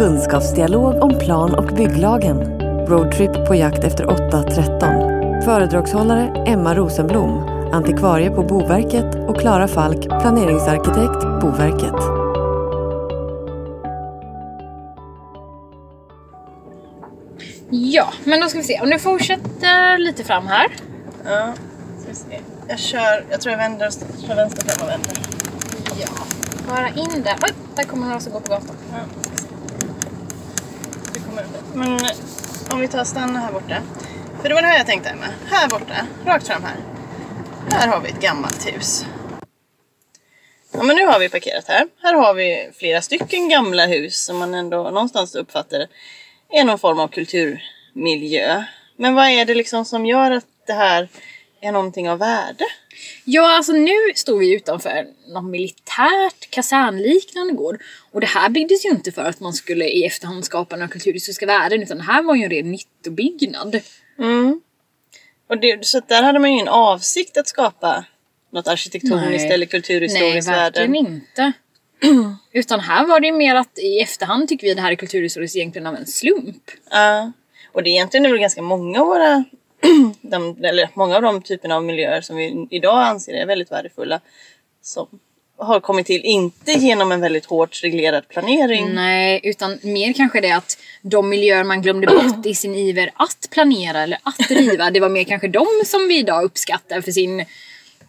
Kunskapsdialog om plan och bygglagen. Roadtrip på jakt efter 813. Föredragshållare Emma Rosenblom, antikvarie på Boverket och Klara Falk, planeringsarkitekt, Boverket. Ja, men då ska vi se. Om du fortsätter lite fram här. Ja, ska vi se. Jag kör, jag tror jag vänder och kör vänster fram och vänder. Ja. Bara in där. Oj, där kommer några som går på gatan. Ja kommer upp. Men om vi tar och stannar här borta. För det var det här jag tänkte med. Här borta, rakt fram här. Här har vi ett gammalt hus. Ja men nu har vi parkerat här. Här har vi flera stycken gamla hus som man ändå någonstans uppfattar är någon form av kulturmiljö. Men vad är det liksom som gör att det här är någonting av värde? Ja, alltså nu står vi utanför något militärt kasernliknande gård. Och det här byggdes ju inte för att man skulle i efterhand skapa några kulturhistoriska värden utan det här var ju en ren nyttobyggnad. Mm. Och det, så där hade man ju ingen avsikt att skapa något arkitektoniskt Nej. eller kulturhistoriskt Nej, värde. verkligen inte. Utan här var det ju mer att i efterhand tycker vi att det här är kulturhistoriskt egentligen av en slump. Ja. och det är egentligen är väl ganska många av våra de, eller många av de typerna av miljöer som vi idag anser är väldigt värdefulla som har kommit till, inte genom en väldigt hårt reglerad planering. Nej, utan mer kanske det att de miljöer man glömde bort i sin iver att planera eller att riva, det var mer kanske de som vi idag uppskattar för sin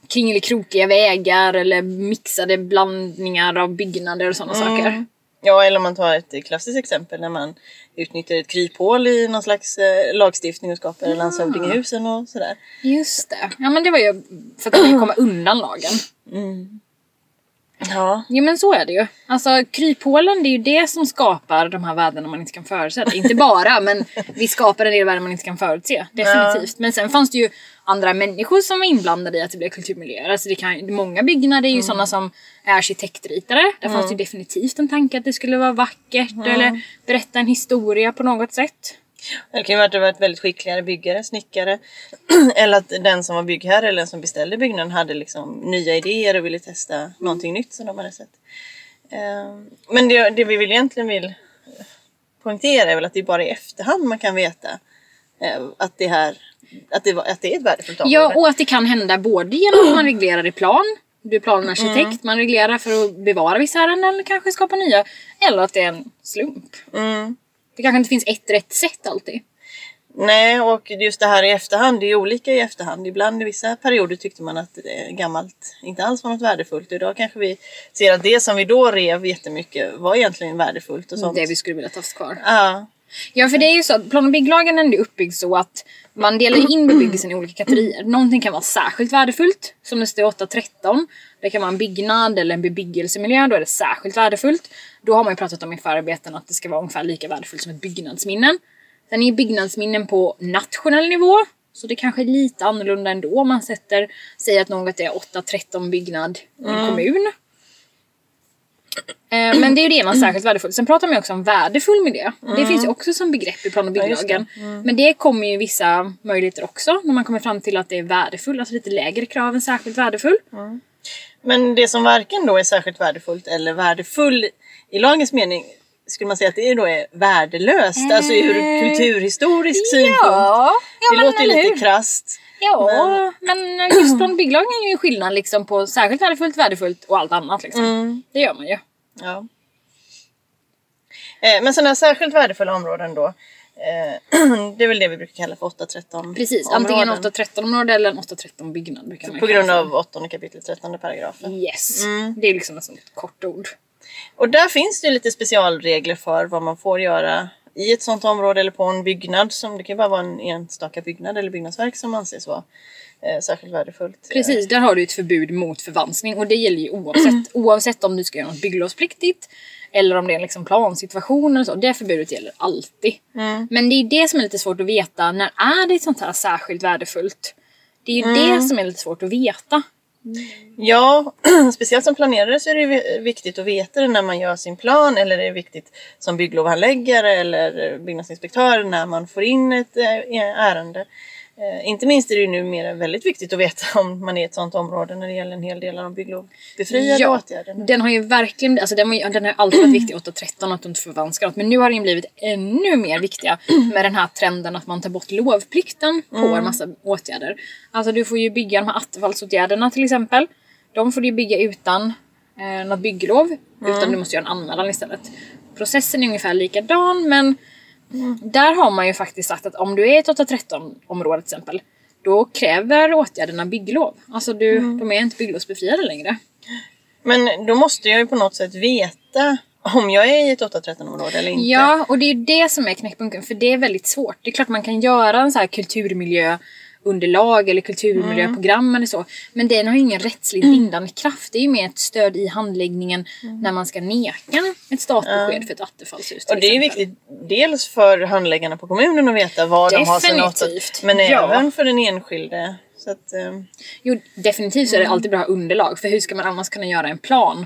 kringelikrokiga vägar eller mixade blandningar av byggnader och sådana saker. Ja, eller om man tar ett klassiskt exempel när man utnyttjar ett kryphål i någon slags eh, lagstiftning och skapar Ah. landshövdingehusen och sådär. Just det. Ja men det var ju för att komma undan lagen. Ja. Ja men så är det ju. Alltså kryphålen det är ju det som skapar de här värdena man inte kan förutse. Inte bara men vi skapar en del värden man inte kan förutse. Definitivt. Men sen fanns det ju andra människor som var inblandade i att det blev kulturmiljöer. Alltså det kan, många byggnader är ju sådana som är arkitektritare. Där fanns det ju definitivt en tanke att det skulle vara vackert eller berätta en historia på något sätt. Det kan ju vara att det var ett väldigt skickligare byggare, snickare. eller att den som var byggherre eller den som beställde byggnaden hade liksom nya idéer och ville testa någonting nytt som de hade sett. Ehm, Men det, det vi vill egentligen vill poängtera är väl att det är bara i efterhand man kan veta eh, att det här att det, att det är ett värdefullt område. Ja och att det kan hända både genom att man reglerar i plan du är planarkitekt, man reglerar för att bevara vissa ärenden eller kanske skapa nya. Eller att det är en slump. Mm. Det kanske inte finns ett rätt sätt alltid. Nej, och just det här i efterhand, det är olika i efterhand. Ibland i vissa perioder tyckte man att det gammalt inte alls var något värdefullt. Idag kanske vi ser att det som vi då rev jättemycket var egentligen värdefullt och sånt. Det vi skulle vilja ta kvar. Ja, Ja för det är ju så att plan och bygglagen är uppbyggd så att man delar in bebyggelsen i olika kategorier. Någonting kan vara särskilt värdefullt, som det står i 813. Det kan vara en byggnad eller en bebyggelsemiljö, då är det särskilt värdefullt. Då har man ju pratat om i förarbeten att det ska vara ungefär lika värdefullt som ett byggnadsminnen. Sen är byggnadsminnen på nationell nivå, så det kanske är lite annorlunda ändå om man sätter, säger att något är 813 byggnad i en kommun. Eh, Men det är ju det ena särskilt värdefullt. Sen pratar man ju också om värdefull miljö. Det finns ju också som begrepp i plan och Ja, just bygglagen. Men det kommer ju vissa möjligheter också när man kommer fram till att det är värdefull, alltså lite lägre krav än särskilt värdefull. Men det som varken då är särskilt värdefullt eller värdefull i lagens mening skulle man säga att det då är värdelöst, alltså ur kulturhistorisk synpunkt. ja det låter ju lite krasst. Ja, men just plan och bygglagen är ju skillnad liksom på särskilt värdefullt, värdefullt och allt annat liksom. Det gör man ju. Ja. Eh, men sådana här särskilt värdefulla områden då, eh, det är väl det vi brukar kalla för 813 Precis, områden. antingen 813 område eller en 813 byggnad. brukar man På grund av 8 kapitel 13 paragrafen. Yes, det är liksom ett sånt kort ord. Och där finns det ju lite specialregler för vad man får göra i ett sånt område eller på en byggnad. Som, det kan bara vara en enstaka byggnad eller byggnadsverk som anses vara eh, särskilt värdefullt. Precis, där har du ett förbud mot förvanskning och det gäller ju oavsett, oavsett om du ska göra något bygglovspliktigt eller om det är en liksom plansituation eller så. Det förbudet gäller alltid. Men det är det som är lite svårt att veta. När är det ett sånt här särskilt värdefullt? Det är ju det som är lite svårt att veta. Mm. Ja, speciellt som planerare så är det viktigt att veta det när man gör sin plan eller det är viktigt som bygglovhandläggare eller byggnadsinspektör när man får in ett eh, ärende. Eh, inte minst är det ju numera väldigt viktigt att veta om man är i ett sådant område när det gäller en hel del av de bygglovbefriade Ja, åtgärderna. den har ju verkligen, alltså den, var den har alltid varit viktig 813 att de inte förvanskar något. Men nu har den blivit ännu mer viktiga med den här trenden att man tar bort lovplikten på en massa åtgärder. Alltså du får ju bygga de här attefallsåtgärderna till exempel. De får du bygga utan eh, något bygglov. Utan du måste göra en anmälan istället. Processen är ungefär likadan men där har man ju faktiskt sagt att om du är i ett 813 område till exempel. Då kräver åtgärderna bygglov. Alltså du, de är inte bygglovsbefriade längre. Men då måste jag ju på något sätt veta om jag är i ett 813 område eller inte. Ja, och det är ju det som är knäckpunkten för det är väldigt svårt. Det är klart man kan göra en så här kulturmiljöunderlag eller kulturmiljöprogram eller så. Men den har ju ingen rättsligt bindande kraft. Det är ju mer ett stöd i handläggningen när man ska neka ett startbesked för ett attefallshus. Och det är ju viktigt dels för handläggarna på kommunen att veta var de har sina Definitivt. men Ja. även för den enskilde. Så att, eh, Jo, definitivt så är det alltid bra att ha underlag. För hur ska man annars kunna göra en plan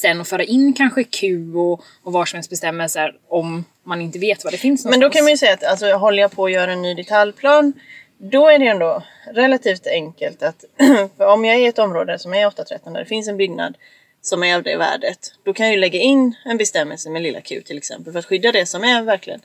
sen och föra in kanske Q och, och varsamhetsbestämmelser om man inte vet vad det finns men då någonstans. kan man ju säga att alltså, håller jag på att göra en ny detaljplan då är det ändå relativt enkelt att om jag är i ett område som är 813 där det finns en byggnad som är av det värdet. Då kan jag ju lägga in en bestämmelse med lilla Q till exempel för att skydda det som är verkligen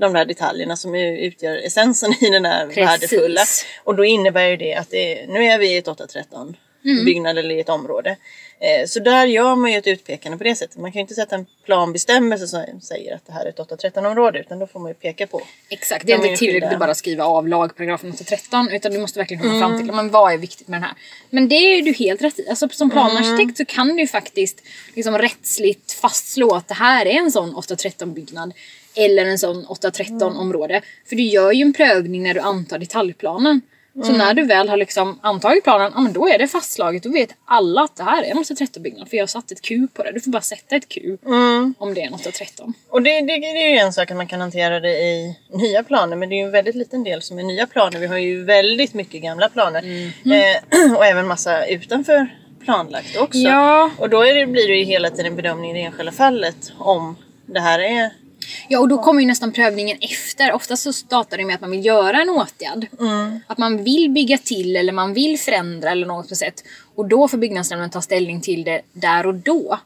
de där detaljerna som utgör essensen i den där Precis. värdefulla. Och då innebär ju det att det, nu är vi i ett 813 byggnad eller i ett område. Eh, så där gör man ju ett utpekande på det sättet. Man kan ju inte sätta en planbestämmelse som säger att det här är ett 813 område utan då får man ju peka på. Exakt, det är inte tillräckligt att bara skriva av lagparagrafen 813 utan du måste verkligen komma fram till men vad är viktigt med den här. Men det är ju du helt rätt i. Alltså, som planarkitekt så kan du ju faktiskt liksom rättsligt fastslå att det här är en sån 813 byggnad eller en sån 813 område. För du gör ju en prövning när du antar detaljplanen. Så när du väl har liksom antagit planen, ja men då är det fastslaget. Då vet alla att det här är en 813 byggnad för jag har satt ett Q på det. Du får bara sätta ett Q om det är en 813. Och det, det, det är ju en sak att man kan hantera det i nya planer men det är ju en väldigt liten del som är nya planer. Vi har ju väldigt mycket gamla planer. Eh, och även massa utanför planlagt också. Ja. Och då det, blir det ju hela tiden bedömning i det enskilda fallet om det här är Ja och då kommer ju nästan prövningen efter. Oftast så startar det med att man vill göra en åtgärd. Att man vill bygga till eller man vill förändra eller något på sätt. Och då får byggnadsnämnden ta ställning till det där och då.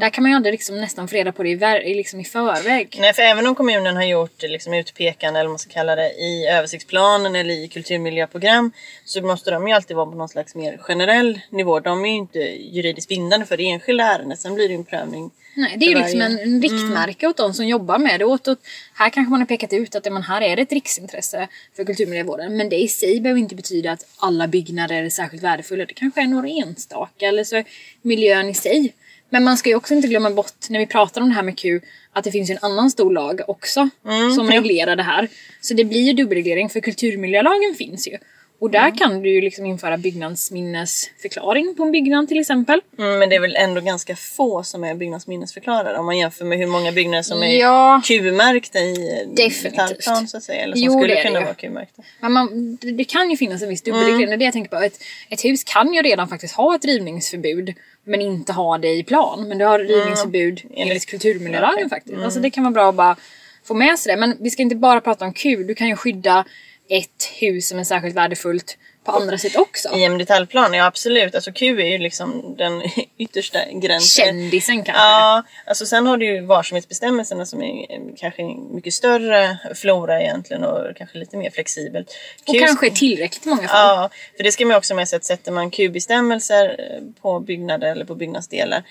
Där kan man ju aldrig liksom nästan få reda på det i, liksom i förväg. Nej, för även om kommunen har gjort liksom, utpekande eller vad man ska kalla det i översiktsplanen eller i kulturmiljöprogram så måste de ju alltid vara på någon slags mer generell nivå. De är ju inte juridiskt bindande för det enskilda ärendet. Sen blir det en prövning. Nej, det är ju liksom en, riktmärke åt de som jobbar med det. Åt, åt, här kanske man har pekat ut att men här är det ett riksintresse för kulturmiljövården. Men det i sig behöver inte betyda att alla byggnader är särskilt värdefulla. Det kanske är några enstaka eller så är miljön i sig. Men man ska ju också inte glömma bort när vi pratar om det här med Q att det finns en annan stor lag också som reglerar det här. Så det blir ju dubbelreglering för kulturmiljölagen finns ju. Och där kan du ju liksom införa byggnadsminnesförklaring på en byggnad till exempel. Mm, men det är väl ändå ganska få som är byggnadsminnesförklarade om man jämför med hur många byggnader som är Ja. Q-märkta i detaljplan så att säga. Eller som Jo, det skulle det kunna ju. vara Q-märkta. Men man, det, det kan ju finnas en viss dubbelreglering. Det är det jag tänker på. Ett, ett hus kan ju redan faktiskt ha ett rivningsförbud men inte ha det i plan. Men du har rivningsförbud enligt kulturmiljölagen Okej. faktiskt. Alltså det kan vara bra att bara få med sig det. Men vi ska inte bara prata om Q. Du kan ju skydda ett hus som är särskilt värdefullt på andra sätt också. I en detaljplan, ja absolut. Alltså Q är ju liksom den yttersta gränsen. Kändisen kanske. Ja, alltså sen har du ju varsamhetsbestämmelserna som är eh, kanske mycket större flora egentligen och kanske lite mer flexibelt. och Q- kanske tillräckligt många fall. Ja, för det ska man också med sig att sätter man Q-bestämmelser eh, på byggnader eller på byggnadsdelar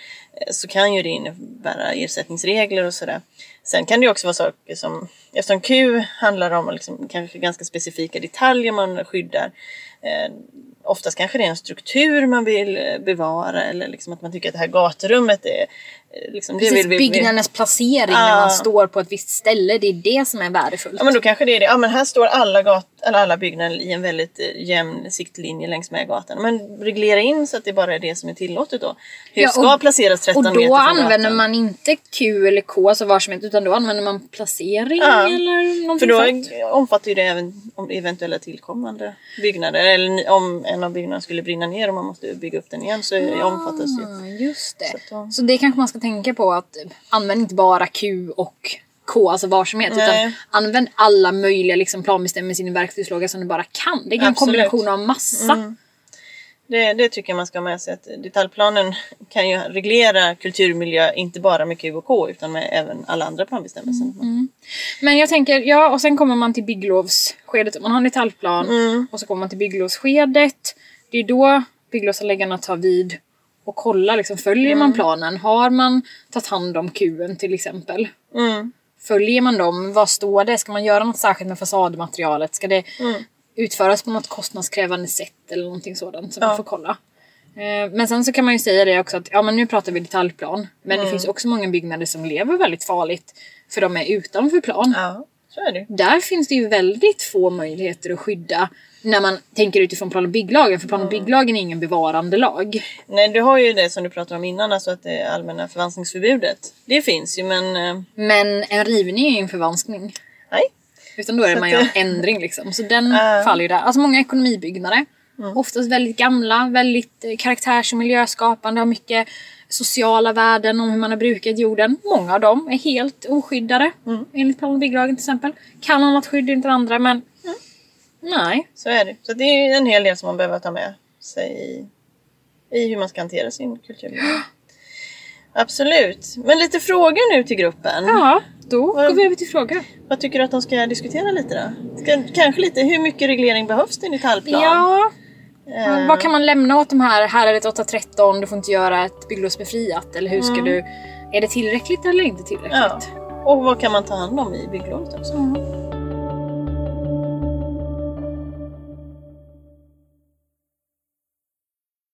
eh, så kan ju det innebära ersättningsregler och sådär. Sen kan det också vara saker som, eftersom Q handlar om liksom kanske ganska specifika detaljer man skyddar. Eh, oftast kanske det är en struktur man vill eh, bevara eller liksom att man tycker att det här gatrummet är eh, liksom, det Precis, vill vi, byggnadens placering när Ja. man står på ett visst ställe. Det är det som är värdefullt. Ja men då kanske det är det. Ja men här står alla, gat, eller alla byggnader i en väldigt eh, jämn siktlinje längs med gatan. Men reglera in så att det bara är det som är tillåtet då. Hus Ja, ska och- placeras 13 Och meter då från använder gatan. man inte Q eller K som varsamhet utan då använder man placering Ja, eller För någonting då sånt. omfattar ju det även om eventuella tillkommande byggnader. Eller om en av byggnaderna skulle brinna ner och man måste bygga upp den igen så är- omfattas ju. Ah, just det. Så Så, det kanske man ska tänka på att använd inte bara Q och K, alltså varsamhet. Nej. Utan använd alla möjliga liksom, planbestämmelser i din verktygslåda som du bara kan. Det är en Absolut. kombination av massa. Det, det tycker jag man ska ha med sig. Att detaljplanen kan ju reglera kulturmiljö, inte bara med QK utan med även alla andra planbestämmelser. Men jag tänker, ja och sen kommer man till bygglovsskedet. Man har en detaljplan Mm. och så kommer man till bygglovsskedet. Det är då bygglovsläggarna tar vid och kollar, liksom, följer Mm. man planen? Har man tagit hand om kuben till exempel? Mm. Följer man dem? Vad står det? Ska man göra något särskilt med fasadmaterialet? Ska det Mm. Utföras på något kostnadskrävande sätt eller någonting sådant som Ja. man får kolla? Eh, Men sen så kan man ju säga det också att ja men nu pratar vi detaljplan. Men Mm. det finns också många byggnader som lever väldigt farligt. För de är utanför plan. Ja, så är det. Där finns det ju väldigt få möjligheter att skydda när man tänker utifrån plan och bygglagen. För plan och bygglagen är ingen bevarandelag. Nej, du har ju det som du pratade om innan, alltså att det allmänna förvanskningsförbudet. Det finns ju men eh, Men en rivning är ju en förvanskning. nej. Utan då är det man gör en ändring liksom. Så den Ja. faller ju där. Alltså många ekonomibyggnader. Oftast väldigt gamla, väldigt eh, karaktärs och miljöskapande, har mycket sociala värden om hur man har brukat jorden. Många av dem är helt oskyddade. Enligt plan och bygglagen till exempel. Kan ha något skydd inte andra men nej. Så är det. Så det är en hel del som man behöver ta med sig i, i hur man ska hantera sin kulturmiljö. Absolut. Men lite frågor nu till gruppen. Ja, då Vad- går vi över till frågor. Vad tycker du att de ska diskutera lite då? Ska, kanske lite, hur mycket reglering behövs det i detaljplan? Ja, Eh, vad kan man lämna åt de här? Här är det ett 813, du får inte göra ett bygglovsbefriat. Eller hur ska du... Är det tillräckligt eller inte tillräckligt? ja. Och vad kan man ta hand om i bygglovet också?